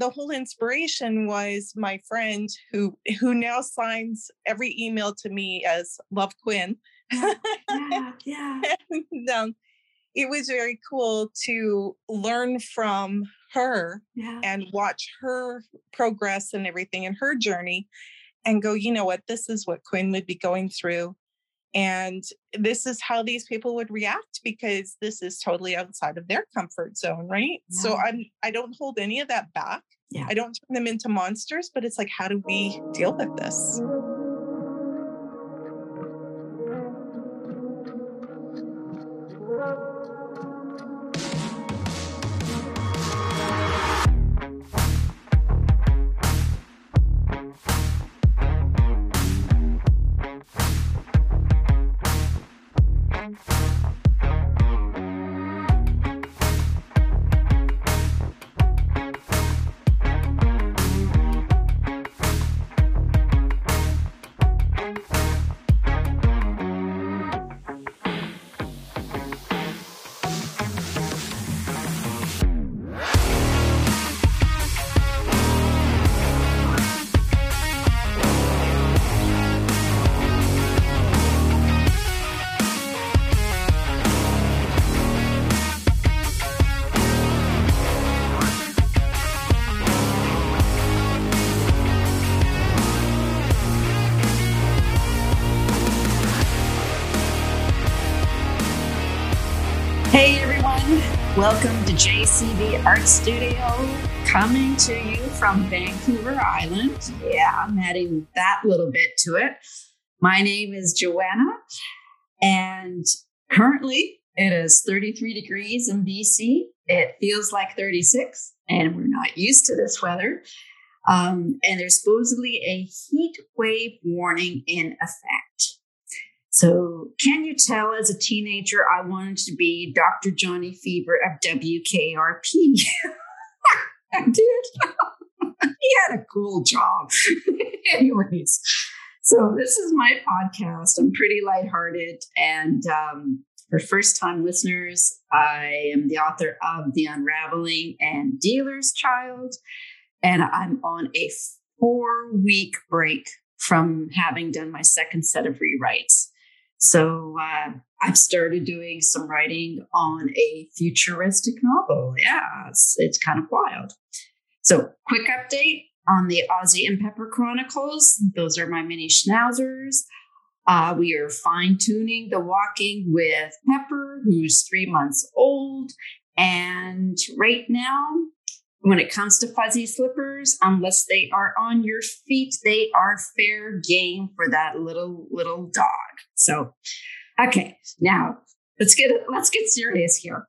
the whole inspiration was my friend who who now signs every email to me as Love Quinn. Yeah, yeah. and, um, it was very cool to learn from her yeah. and watch her progress and everything in her journey and go, you know what, this is what Quinn would be going through. And this is how these people would react because this is totally outside of their comfort zone, right? So I'm I don't hold any of that back. Yeah. I don't turn them into monsters, but it's like, how do we deal with this? Welcome to JCB Art Studio, coming to you from Vancouver Island. Yeah, I'm adding that little bit to it. My name is Joanna, and currently it is 33 degrees in BC. It feels like 36, and we're not used to this weather. Um, and there's supposedly a heat wave warning in effect. So, can you tell as a teenager I wanted to be Dr. Johnny Fever of WKRP? I did. he had a cool job. Anyways, so this is my podcast. I'm pretty lighthearted. And um, for first time listeners, I am the author of The Unraveling and Dealer's Child. And I'm on a four week break from having done my second set of rewrites. So uh, I've started doing some writing on a futuristic novel. Yeah, it's, it's kind of wild. So, quick update on the Aussie and Pepper Chronicles. Those are my mini schnauzers. Uh, we are fine tuning the walking with Pepper, who's three months old. And right now, when it comes to fuzzy slippers, unless they are on your feet, they are fair game for that little little dog. So, okay, now let's get let's get serious here.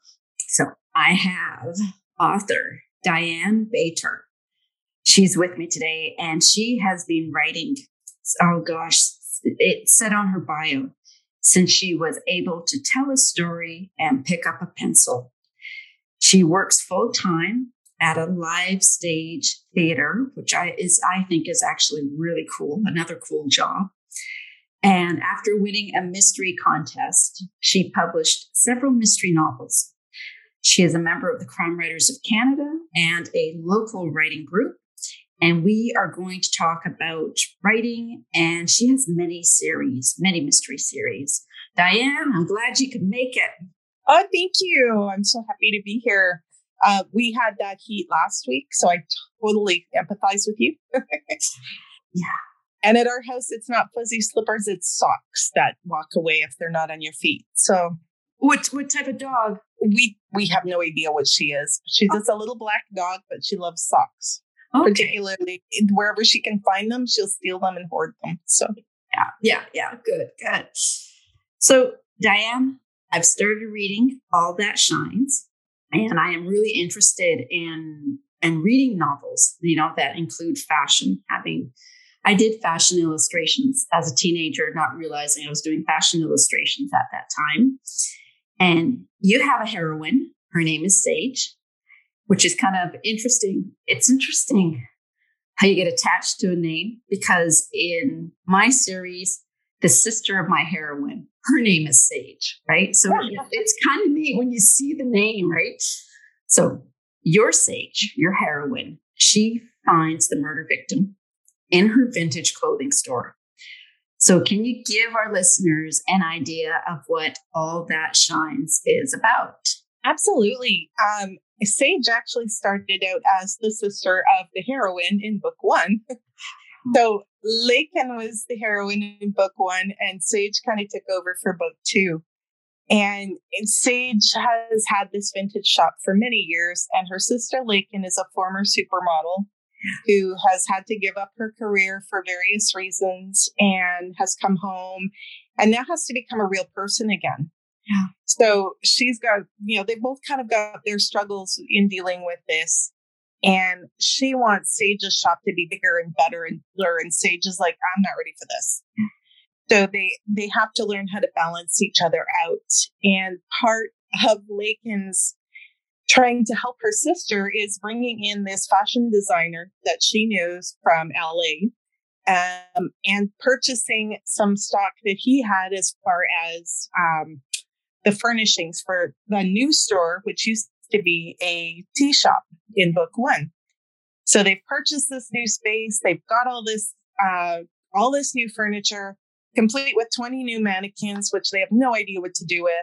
So, I have author Diane Bator. She's with me today, and she has been writing. Oh gosh, it said on her bio since she was able to tell a story and pick up a pencil. She works full time at a live stage theater, which I is I think is actually really cool, another cool job. And after winning a mystery contest, she published several mystery novels. She is a member of the Crime Writers of Canada and a local writing group. And we are going to talk about writing, and she has many series, many mystery series. Diane, I'm glad you could make it. Oh, thank you. I'm so happy to be here. Uh, we had that heat last week, so I totally empathize with you. Yeah. And at our house, it's not fuzzy slippers, it's socks that walk away if they're not on your feet. So What what type of dog? we we have no idea what she is. She's oh. just a little black dog, but she loves socks. Okay. Particularly wherever she can find them, she'll steal them and hoard them. So Yeah, yeah, yeah. Good, good. So, Diane, I've started reading All That Shines, and I am really interested in in reading novels, you know, that include fashion. Having I did fashion illustrations as a teenager, not realizing I was doing fashion illustrations at that time. And you have a heroine. Her name is Sage, which is kind of interesting. It's interesting how you get attached to a name because in my series, the sister of my heroine, her name is Sage, right? So it- it's kind of neat when you see the name, right? So your Sage, your heroine, she finds the murder victim in her vintage clothing store. So, can you give our listeners an idea of what All That Shines is about? Absolutely. Um, Sage actually started out as the sister of the heroine in book one. so, Lakin was the heroine in book one, and Sage kind of took over for book two. And Sage has had this vintage shop for many years, and her sister Lakin is a former supermodel who has had to give up her career for various reasons and has come home and now has to become a real person again. Yeah. So she's got, you know, they both kind of got their struggles in dealing with this. And she wants Sage's shop to be bigger and better and bigger. And Sage is like, I'm not ready for this. Mm. So they they have to learn how to balance each other out. And part of Lakin's trying to help her sister is bringing in this fashion designer that she knows from LA um, and purchasing some stock that he had as far as um, the furnishings for the new store, which used to be a tea shop in book one. So they've purchased this new space. They've got all this, uh, all this new furniture, complete with 20 new mannequins, which they have no idea what to do with.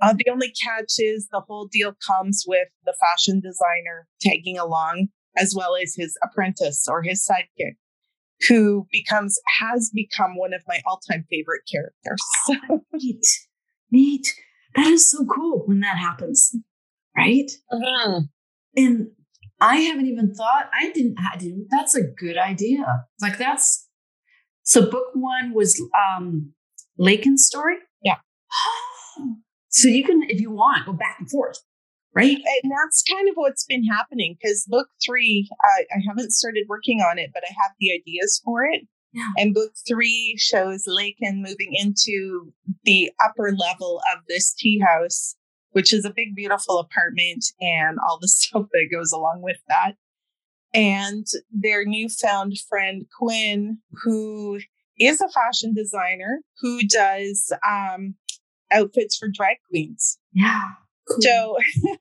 Uh, the only catch is the whole deal comes with the fashion designer tagging along, as well as his apprentice or his sidekick, who becomes has become one of my all-time favorite characters. neat, neat. That is so cool when that happens, right? Uh-huh. And I haven't even thought. I didn't. I didn't. That's a good idea. Like that's. So book one was um Lakin's story. Yeah. So you can, if you want, go back and forth, right? And that's kind of what's been happening because book three, I, I haven't started working on it, but I have the ideas for it. Yeah. And book three shows Lakin moving into the upper level of this tea house, which is a big, beautiful apartment and all the stuff that goes along with that. And their newfound friend, Quinn, who is a fashion designer who does um, outfits for drag queens. Yeah. Cool. So, cool.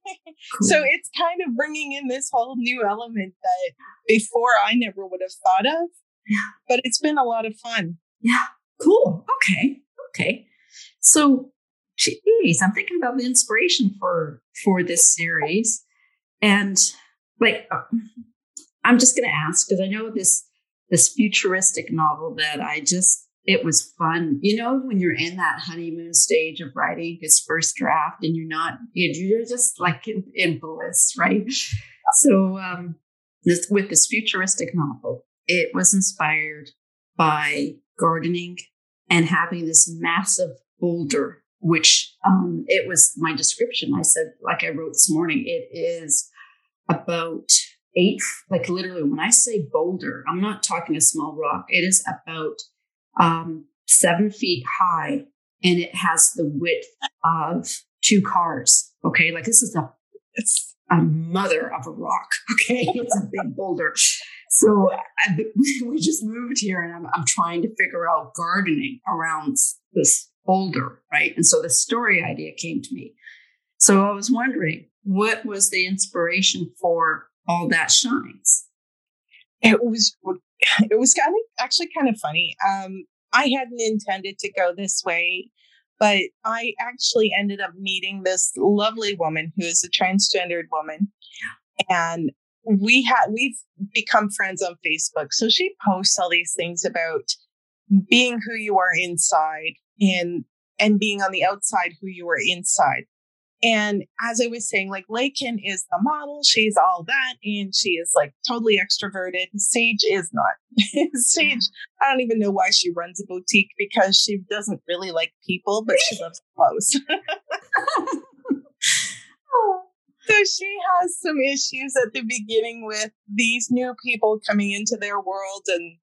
so it's kind of bringing in this whole new element that before I never would have thought of. Yeah. But it's been a lot of fun. Yeah. Cool. Okay. Okay. So, geez, I'm thinking about the inspiration for for this series, and like, uh, I'm just going to ask because I know this this futuristic novel that I just it was fun. You know, when you're in that honeymoon stage of writing his first draft and you're not, you're just like in, in bliss, right? So, um, this, with this futuristic novel, it was inspired by gardening and having this massive boulder, which um, it was my description. I said, like I wrote this morning, it is about eight, like literally, when I say boulder, I'm not talking a small rock. It is about um, seven feet high and it has the width of two cars. Okay. Like this is a, it's a mother of a rock. Okay. It's a big boulder. So I, we just moved here and I'm, I'm trying to figure out gardening around this boulder. Right. And so the story idea came to me. So I was wondering, what was the inspiration for all that shines? It was it was kind of actually kind of funny. Um, I hadn't intended to go this way, but I actually ended up meeting this lovely woman who is a transgendered woman, and we had we've become friends on Facebook. So she posts all these things about being who you are inside and and being on the outside who you are inside. And as I was saying, like Lakin is the model, she's all that, and she is like totally extroverted. Sage is not. Sage, mm-hmm. I don't even know why she runs a boutique because she doesn't really like people, but she loves clothes. so she has some issues at the beginning with these new people coming into their world and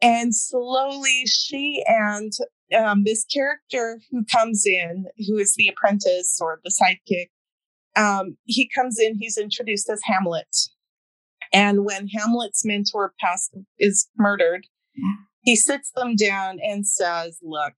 and slowly she and um, this character who comes in, who is the apprentice or the sidekick, um, he comes in, he's introduced as Hamlet. And when Hamlet's mentor passed, is murdered, he sits them down and says, Look,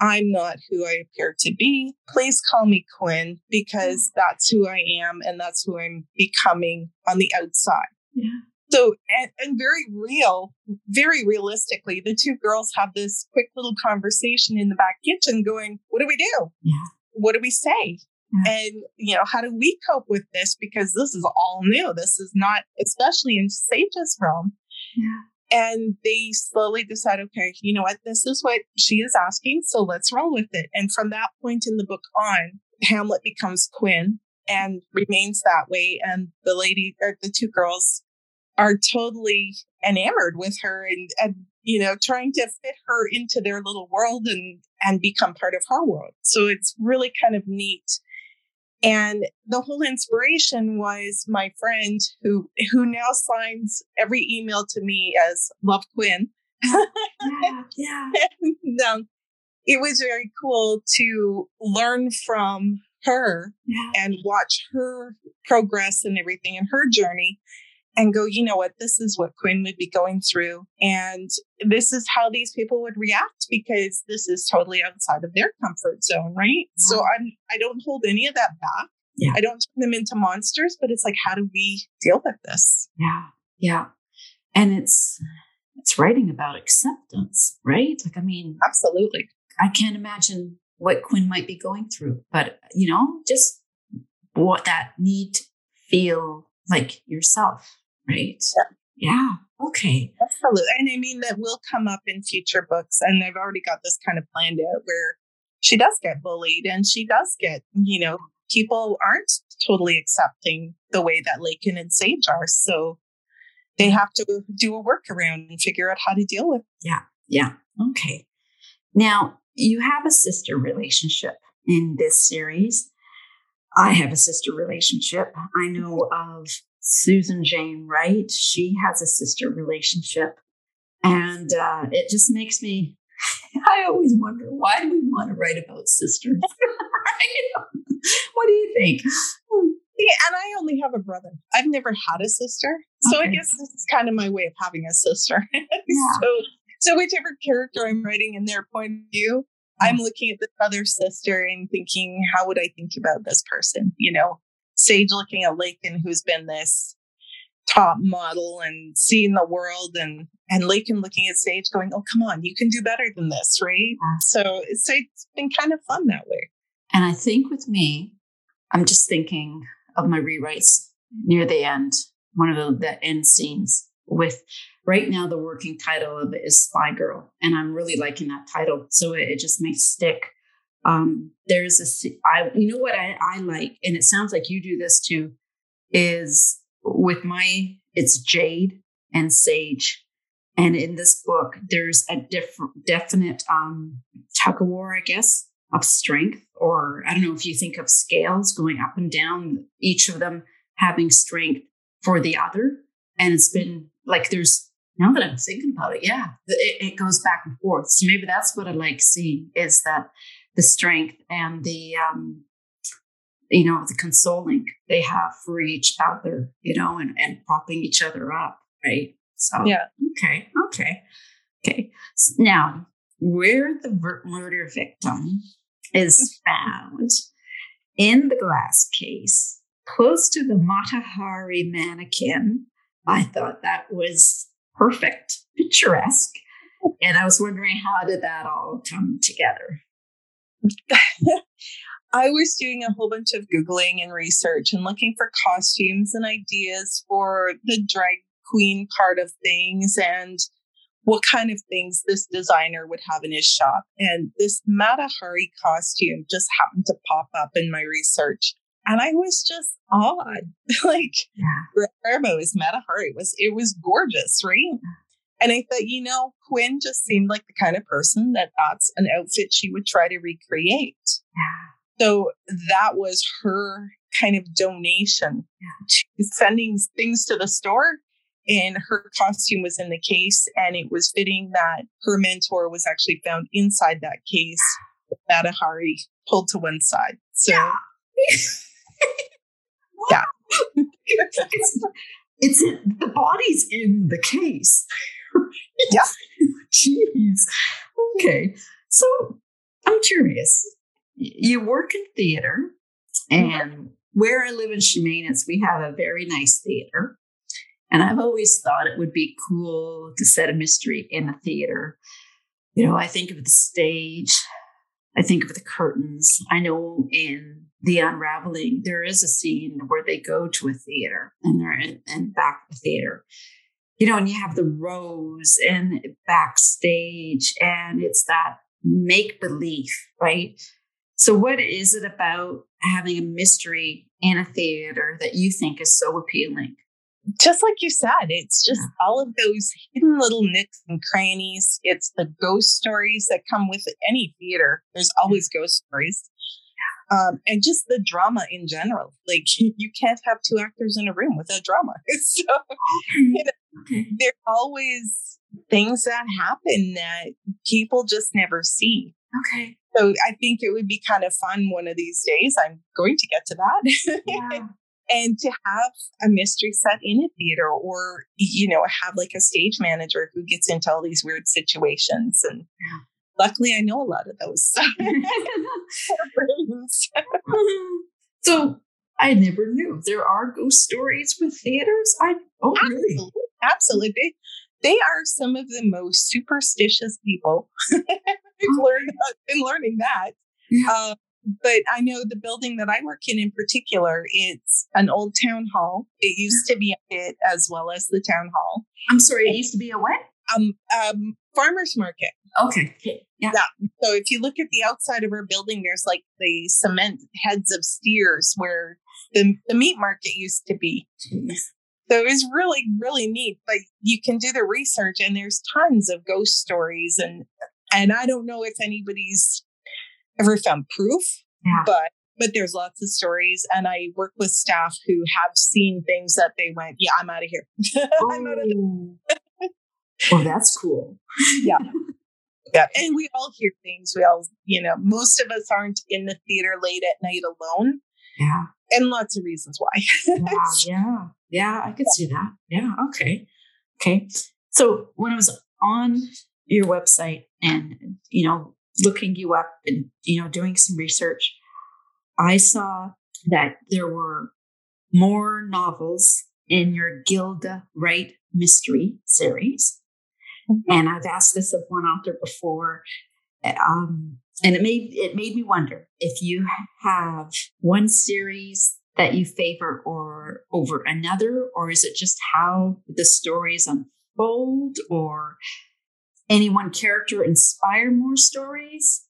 I'm not who I appear to be. Please call me Quinn because that's who I am and that's who I'm becoming on the outside. Yeah. So, and, and very real, very realistically, the two girls have this quick little conversation in the back kitchen going, What do we do? Yeah. What do we say? Yeah. And, you know, how do we cope with this? Because this is all new. This is not, especially in Sage's realm. Yeah. And they slowly decide, okay, you know what? This is what she is asking. So let's roll with it. And from that point in the book on, Hamlet becomes Quinn and remains that way. And the lady or the two girls are totally enamored with her and, and you know trying to fit her into their little world and and become part of her world so it's really kind of neat and the whole inspiration was my friend who who now signs every email to me as love quinn yeah, yeah. and, um, it was very cool to learn from her yeah. and watch her progress and everything in her journey and go, you know what, this is what Quinn would be going through. And this is how these people would react because this is totally outside of their comfort zone, right? Yeah. So I'm I don't hold any of that back. Yeah. I don't turn them into monsters, but it's like, how do we deal with this? Yeah. Yeah. And it's it's writing about acceptance, right? Like I mean Absolutely. I can't imagine what Quinn might be going through. But you know, just what that need to feel like yourself right? Yeah. yeah. Okay. Absolutely. And I mean, that will come up in future books. And I've already got this kind of planned out where she does get bullied and she does get, you know, people aren't totally accepting the way that Lakin and Sage are. So they have to do a workaround and figure out how to deal with. It. Yeah. Yeah. Okay. Now, you have a sister relationship in this series. I have a sister relationship. I know of Susan Jane Wright. She has a sister relationship. And uh, it just makes me, I always wonder why do we want to write about sisters? what do you think? Yeah, and I only have a brother. I've never had a sister. So okay. I guess this is kind of my way of having a sister. Yeah. so, so whichever character I'm writing in their point of view, I'm looking at this other sister and thinking, how would I think about this person? You know, Sage looking at Lakin, who's been this top model and seeing the world, and and Lakin looking at Sage, going, "Oh, come on, you can do better than this, right?" Yeah. So it's, it's been kind of fun that way. And I think with me, I'm just thinking of my rewrites near the end, one of the, the end scenes with right now the working title of it is Spy Girl, and I'm really liking that title, so it, it just may stick um, there's a, I, you know what I, I like, and it sounds like you do this too, is with my, it's Jade and Sage. And in this book, there's a different, definite um, tug of war, I guess, of strength. Or I don't know if you think of scales going up and down, each of them having strength for the other. And it's been like there's now that I'm thinking about it, yeah, it, it goes back and forth. So maybe that's what I like seeing is that the strength and the um, you know the consoling they have for each other you know and, and propping each other up right? So yeah. okay okay okay. So now where the murder victim is found in the glass case close to the Mata Hari mannequin i thought that was perfect picturesque and i was wondering how did that all come together I was doing a whole bunch of Googling and research and looking for costumes and ideas for the drag queen part of things and what kind of things this designer would have in his shop. And this Mata Hari costume just happened to pop up in my research. And I was just awed. like yeah. Ramo is Mata Hari. It was it was gorgeous, right? And I thought, you know, Quinn just seemed like the kind of person that that's an outfit she would try to recreate. Yeah. So that was her kind of donation yeah. to sending things to the store. And her costume was in the case, and it was fitting that her mentor was actually found inside that case with Mata Hari pulled to one side. So, yeah. yeah. it's, it's the body's in the case yeah. Jeez. Okay. So I'm curious. You work in theater, and where I live in Chemainus, we have a very nice theater. And I've always thought it would be cool to set a mystery in a theater. You know, I think of the stage, I think of the curtains. I know in The Unraveling, there is a scene where they go to a theater and they're in, back to the theater. You know, and you have the rows and backstage, and it's that make believe, right? So, what is it about having a mystery in a theater that you think is so appealing? Just like you said, it's just yeah. all of those hidden little nicks and crannies. It's the ghost stories that come with any theater. There's always ghost stories. Um, and just the drama in general. Like you can't have two actors in a room without drama. So you know, there's always things that happen that people just never see. Okay. So I think it would be kind of fun one of these days. I'm going to get to that. Yeah. and to have a mystery set in a theater or, you know, have like a stage manager who gets into all these weird situations. And yeah. Luckily I know a lot of those. so I never knew there are ghost stories with theaters. I oh absolutely, really? Absolutely. They they are some of the most superstitious people. I've learned, I've been learning that. Yeah. Uh, but I know the building that I work in in particular, it's an old town hall. It used to be a pit as well as the town hall. I'm sorry, it used to be a what? Um, um, farmer's market. Okay. Yeah. yeah. So if you look at the outside of our building, there's like the cement heads of steers where the, the meat market used to be. Jeez. So it was really, really neat. But you can do the research and there's tons of ghost stories and and I don't know if anybody's ever found proof, yeah. but but there's lots of stories and I work with staff who have seen things that they went, Yeah, I'm out of here. I'm out of well, that's cool. Yeah. Yeah. And we all hear things. We all, you know, most of us aren't in the theater late at night alone. Yeah. And lots of reasons why. yeah, yeah. Yeah, I could see that. Yeah. Okay. Okay. So when I was on your website and, you know, looking you up and, you know, doing some research, I saw that there were more novels in your Gilda Wright mystery series. Mm-hmm. And I've asked this of one author before. Um, and it made it made me wonder if you have one series that you favor or over another, or is it just how the stories unfold, or any one character inspire more stories?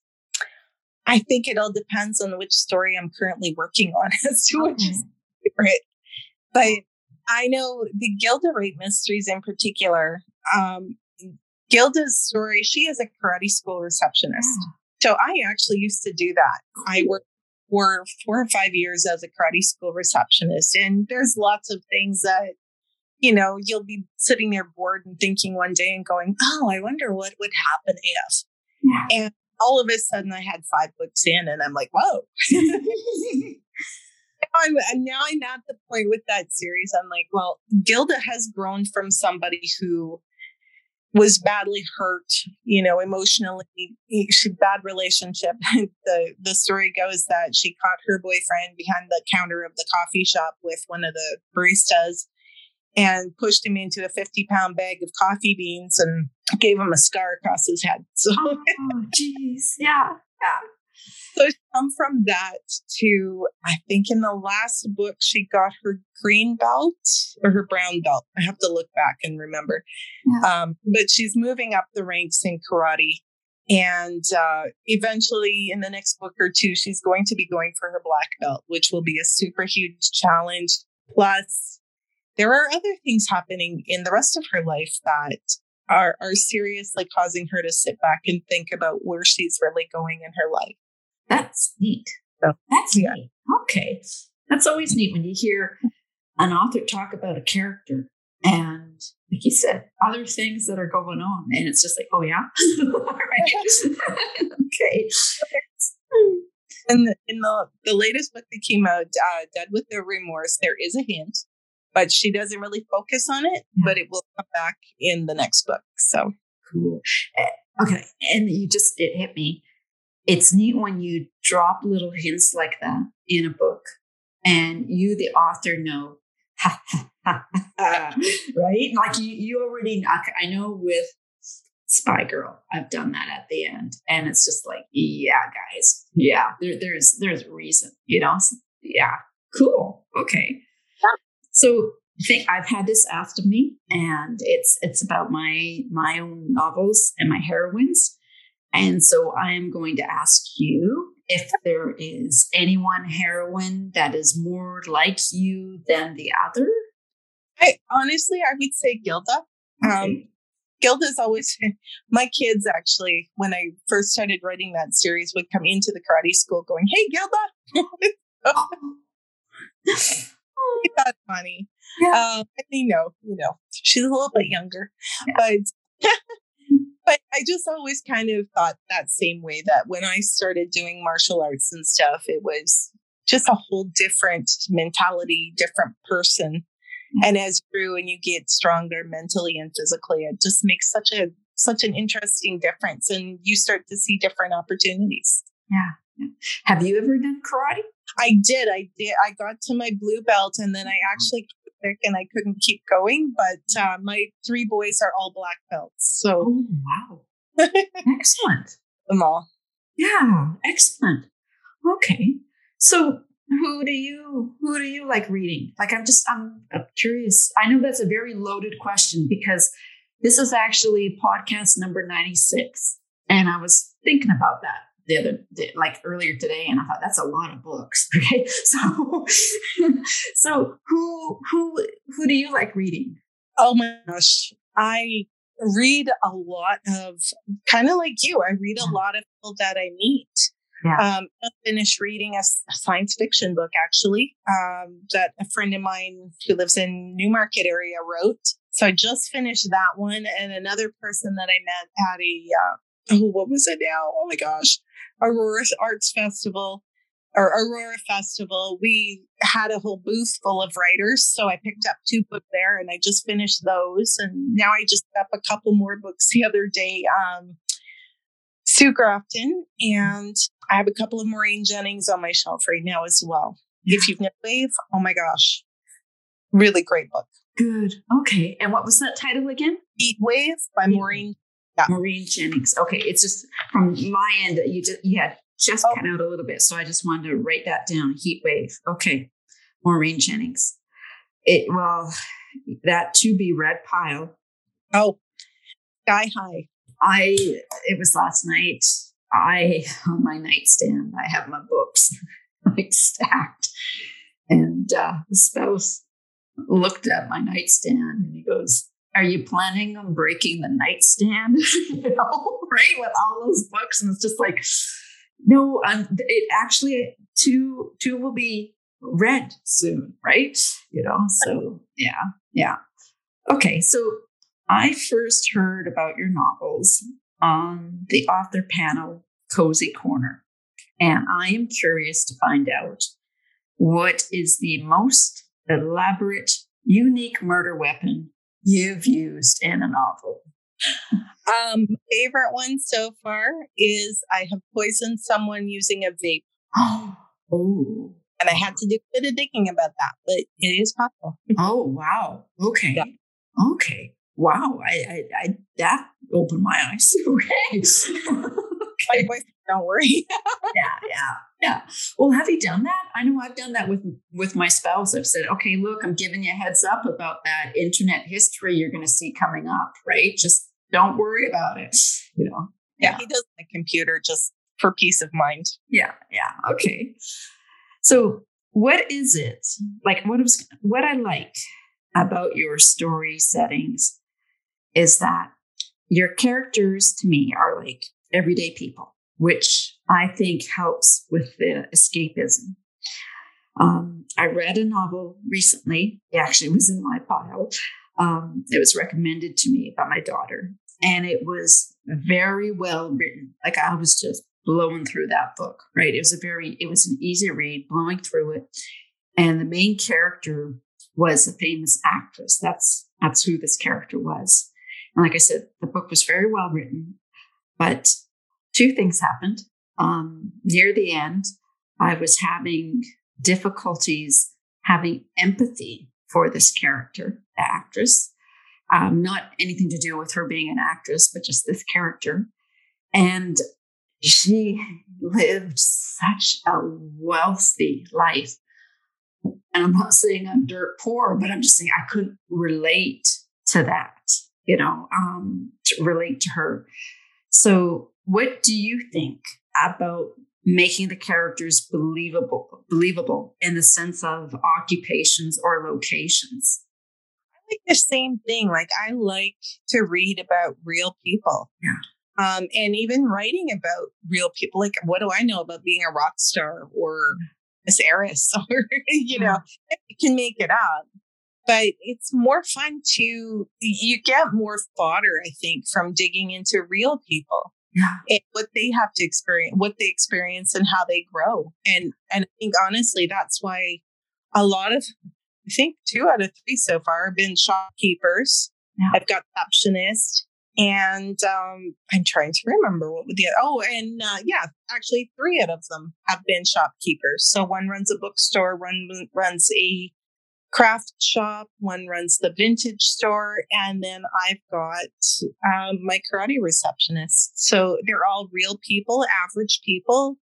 I think it all depends on which story I'm currently working on as to okay. which is favorite. But I know the Gilda Wright mysteries in particular. Um, Gilda's story, she is a karate school receptionist. Yeah. So I actually used to do that. I worked for four or five years as a karate school receptionist. And there's lots of things that, you know, you'll be sitting there bored and thinking one day and going, oh, I wonder what would happen if. Yeah. And all of a sudden I had five books in and I'm like, whoa. I'm, now I'm at the point with that series. I'm like, well, Gilda has grown from somebody who was badly hurt, you know, emotionally. She bad relationship. the the story goes that she caught her boyfriend behind the counter of the coffee shop with one of the baristas and pushed him into a 50 pound bag of coffee beans and gave him a scar across his head. So oh jeez. yeah. Yeah. So come from that to I think in the last book she got her green belt or her brown belt. I have to look back and remember. Yeah. Um, but she's moving up the ranks in karate. And uh, eventually, in the next book or two, she's going to be going for her black belt, which will be a super huge challenge. Plus, there are other things happening in the rest of her life that are, are seriously causing her to sit back and think about where she's really going in her life. That's neat. So, That's yeah. neat. Okay. That's always neat when you hear an author talk about a character and like you said, other things that are going on. And it's just like, oh yeah. okay. And in the, the latest book that came out, uh, Dead with No Remorse, there is a hint, but she doesn't really focus on it, yeah. but it will come back in the next book. So cool. Eh, okay. And you just, it hit me it's neat when you drop little hints like that in a book and you, the author, know, ha, ah. right? Like you, you already. I know with Spy Girl, I've done that at the end, and it's just like, yeah, guys, yeah, there, there's there's a reason, you know. So, yeah, cool, okay. So I think I've had this asked of me, and it's it's about my my own novels and my heroines, and so I am going to ask you if there is any one heroine that is more like you than the other. I honestly, I would say Gilda. Um, okay. Um, Gilda's always my kids actually when I first started writing that series would come into the karate school going, "Hey, Gilda." That's funny. Yeah. Um, they know, you know, she's a little bit younger, yeah. but but I just always kind of thought that same way that when I started doing martial arts and stuff, it was just a whole different mentality, different person. And as you grew and you get stronger mentally and physically, it just makes such a such an interesting difference and you start to see different opportunities. Yeah. Have you ever done karate? I did. I did. I got to my blue belt and then I mm-hmm. actually sick and I couldn't keep going. But uh, my three boys are all black belts. So, oh, wow. excellent. Them all. Yeah, excellent. Okay. So, who do you who do you like reading? Like I'm just I'm, I'm curious. I know that's a very loaded question because this is actually podcast number 96 and I was thinking about that the other like earlier today and i thought that's a lot of books okay so so who who who do you like reading oh my gosh i read a lot of kind of like you i read a lot of people that i meet yeah. Um, I finished reading a, a, science fiction book actually um, that a friend of mine who lives in Newmarket area wrote. So I just finished that one, and another person that I met at a uh, oh, what was it now? Oh my gosh. Aurora Arts Festival or Aurora Festival. We had a whole booth full of writers. So I picked up two books there and I just finished those. And now I just got a couple more books the other day. Um, Sue Grafton, and I have a couple of Maureen Jennings on my shelf right now as well. If you've never Wave, oh my gosh, really great book. Good. Okay. And what was that title again? Heat Wave by Maureen yeah. Maureen Jennings. Okay, it's just from my end. That you just you had just oh. cut out a little bit, so I just wanted to write that down. Heat wave. Okay, Maureen Jennings. It well, that to be red pile. Oh, sky high. I it was last night. I on my nightstand. I have my books like stacked, and uh, the spouse looked at my nightstand and he goes, are you planning on breaking the nightstand? you know, right? With all those books. And it's just like, no, um, it actually, two, two will be read soon, right? You know, so yeah, yeah. Okay. So I first heard about your novels on the author panel Cozy Corner. And I am curious to find out what is the most elaborate, unique murder weapon you've used in a novel? Um, favorite one so far is I have poisoned someone using a vape. oh. And I had to do a bit of digging about that, but it is possible. oh wow. Okay. Yeah. Okay. Wow. I, I, I that opened my eyes. don't worry. yeah, yeah, yeah. Well, have you done that? I know I've done that with with my spouse. I've said, okay, look, I'm giving you a heads up about that internet history you're going to see coming up. Right? Just don't worry about it. You know. Yeah, yeah. he does the computer just for peace of mind. Yeah, yeah. Okay. So, what is it like? What was what I like about your story settings is that your characters to me are like everyday people which I think helps with the escapism. Um, I read a novel recently. It actually was in my pile. Um, it was recommended to me by my daughter, and it was very well written. Like I was just blowing through that book. Right? It was a very, it was an easy read, blowing through it, and the main character was a famous actress. That's that's who this character was. And like I said, the book was very well written, but two things happened. Um, near the end, I was having difficulties having empathy for this character, the actress. Um, not anything to do with her being an actress, but just this character. And she lived such a wealthy life. And I'm not saying I'm dirt poor, but I'm just saying I couldn't relate to that, you know, um, to relate to her. So, what do you think about making the characters believable, believable in the sense of occupations or locations? I like the same thing. Like I like to read about real people. Yeah. Um, and even writing about real people. Like, what do I know about being a rock star or Miss heiress? Or you know, you can make it up but it's more fun to you get more fodder i think from digging into real people yeah. and what they have to experience what they experience and how they grow and and i think honestly that's why a lot of i think two out of three so far have been shopkeepers yeah. i've got captionist and um, I'm trying to remember what would the oh, and uh, yeah, actually three out of them have been shopkeepers. So one runs a bookstore, one runs a craft shop, one runs the vintage store, and then I've got um, my karate receptionist. So they're all real people, average people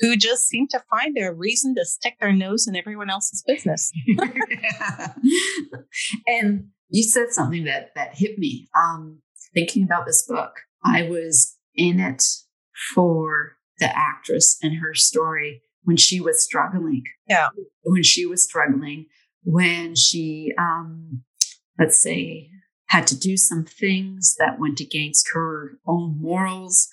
who just seem to find a reason to stick their nose in everyone else's business. and you said something that that hit me. Um, thinking about this book, I was in it for the actress and her story when she was struggling. Yeah. When she was struggling when she, um, let's say, had to do some things that went against her own morals.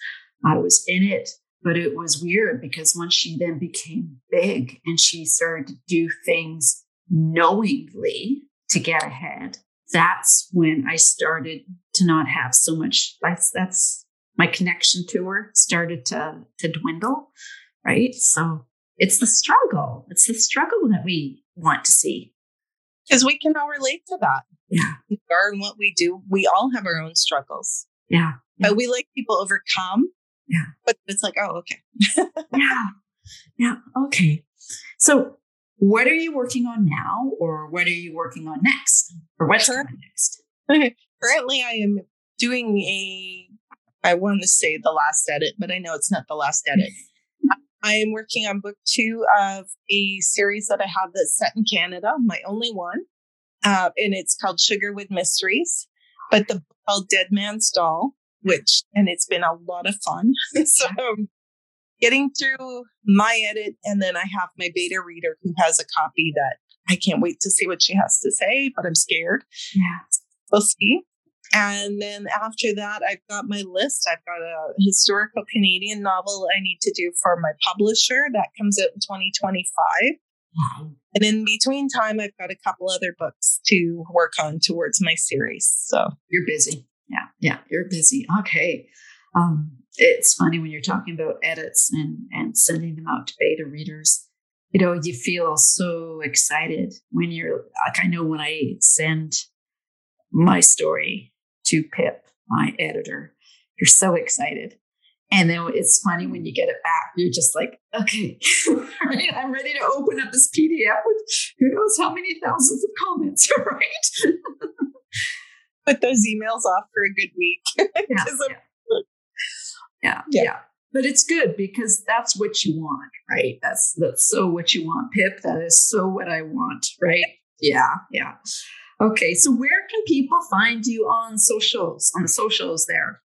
I was in it, but it was weird because once she then became big and she started to do things knowingly to get ahead, that's when I started to not have so much. That's that's my connection to her started to to dwindle, right? So it's the struggle. It's the struggle that we want to see because we can all relate to that. Yeah. We are in what we do. We all have our own struggles. Yeah. But we like people overcome. Yeah. But it's like, oh, okay. yeah. Yeah. Okay. So what are you working on now or what are you working on next? Or what's Sure. coming next? Currently, I am doing a, I want to say the last edit, but I know it's not the last edit. I am working on book two of a series that I have that's set in Canada, my only one. Uh, and it's called Sugar with Mysteries, but the book called Dead Man's Doll, which, and it's been a lot of fun. so getting through my edit, and then I have my beta reader who has a copy that I can't wait to see what she has to say, but I'm scared. Yeah. We'll see. And then after that, I've got my list. I've got a historical Canadian novel I need to do for my publisher that comes out in 2025. Wow. And in between time, I've got a couple other books to work on towards my series. So You're busy. Yeah. Yeah. You're busy. Okay. Um, it's funny when you're talking about edits and, and sending them out to beta readers. You know, you feel so excited when you're like, I know when I send my story to Pip, my editor, you're so excited. And then it's funny when you get it back, you're just like, okay, right? I'm ready to open up this PDF with who knows how many thousands of comments, right? put those emails off for a good week. Yeah, I'm- yeah, Yeah. yeah. But it's good because that's what you want, right? That's that's so what you want, Pip. That is so what I want, right? Yeah, yeah. Okay, so where can people find you on socials? On the socials there.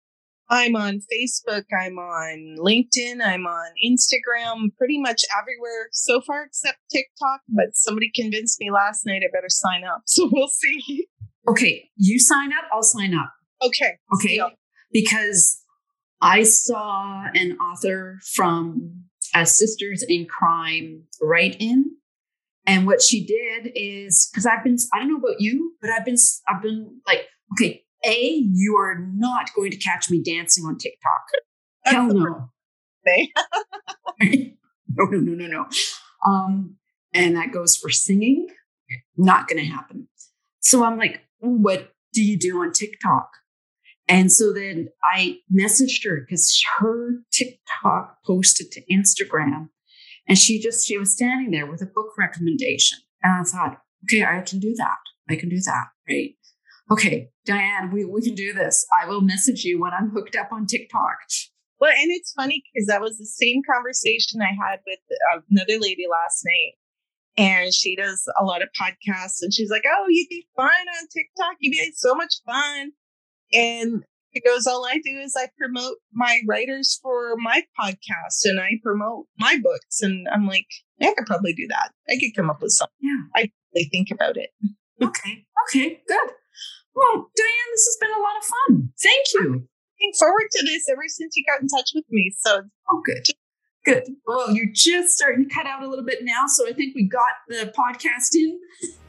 I'm on Facebook, I'm on LinkedIn, I'm on Instagram, pretty much everywhere so far except TikTok. But somebody convinced me last night I better sign up. So we'll see. Okay, you sign up, I'll sign up. Okay. Okay. Deal. Because I saw an author from uh, Sisters in Crime write in. And what she did is because I've been, I don't know about you, but I've been, I've been like, okay, A, you are not going to catch me dancing on TikTok. Hell no. no, no, no, no, no. Um, and that goes for singing. Not going to happen. So I'm like, what do you do on TikTok? And so then I messaged her because her TikTok posted to Instagram and she just, she was standing there with a book recommendation. And I thought, Okay, I can do that. I can do that. Right. Okay, Diane, we, we can do this. I will message you when I'm hooked up on TikTok. Well, and it's funny because that was the same conversation I had with uh, another lady last night. And she does a lot of podcasts and she's like, Oh, you'd be fine on TikTok. You'd be so much fun. And it goes, All I do is I promote my writers for my podcast and I promote my books. And I'm like, I could probably do that. I could come up with something. Yeah. I really think about it. Okay. Okay. Good. Well, Diane, this has been a lot of fun. Thank you. Looking forward to this ever since you got in touch with me. So, oh, good. Good. Well, you're just starting to cut out a little bit now, so I think we got the podcast in.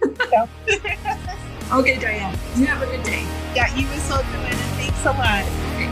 okay, Diane. You have a good day. Yeah, you as well, Joanna. So much.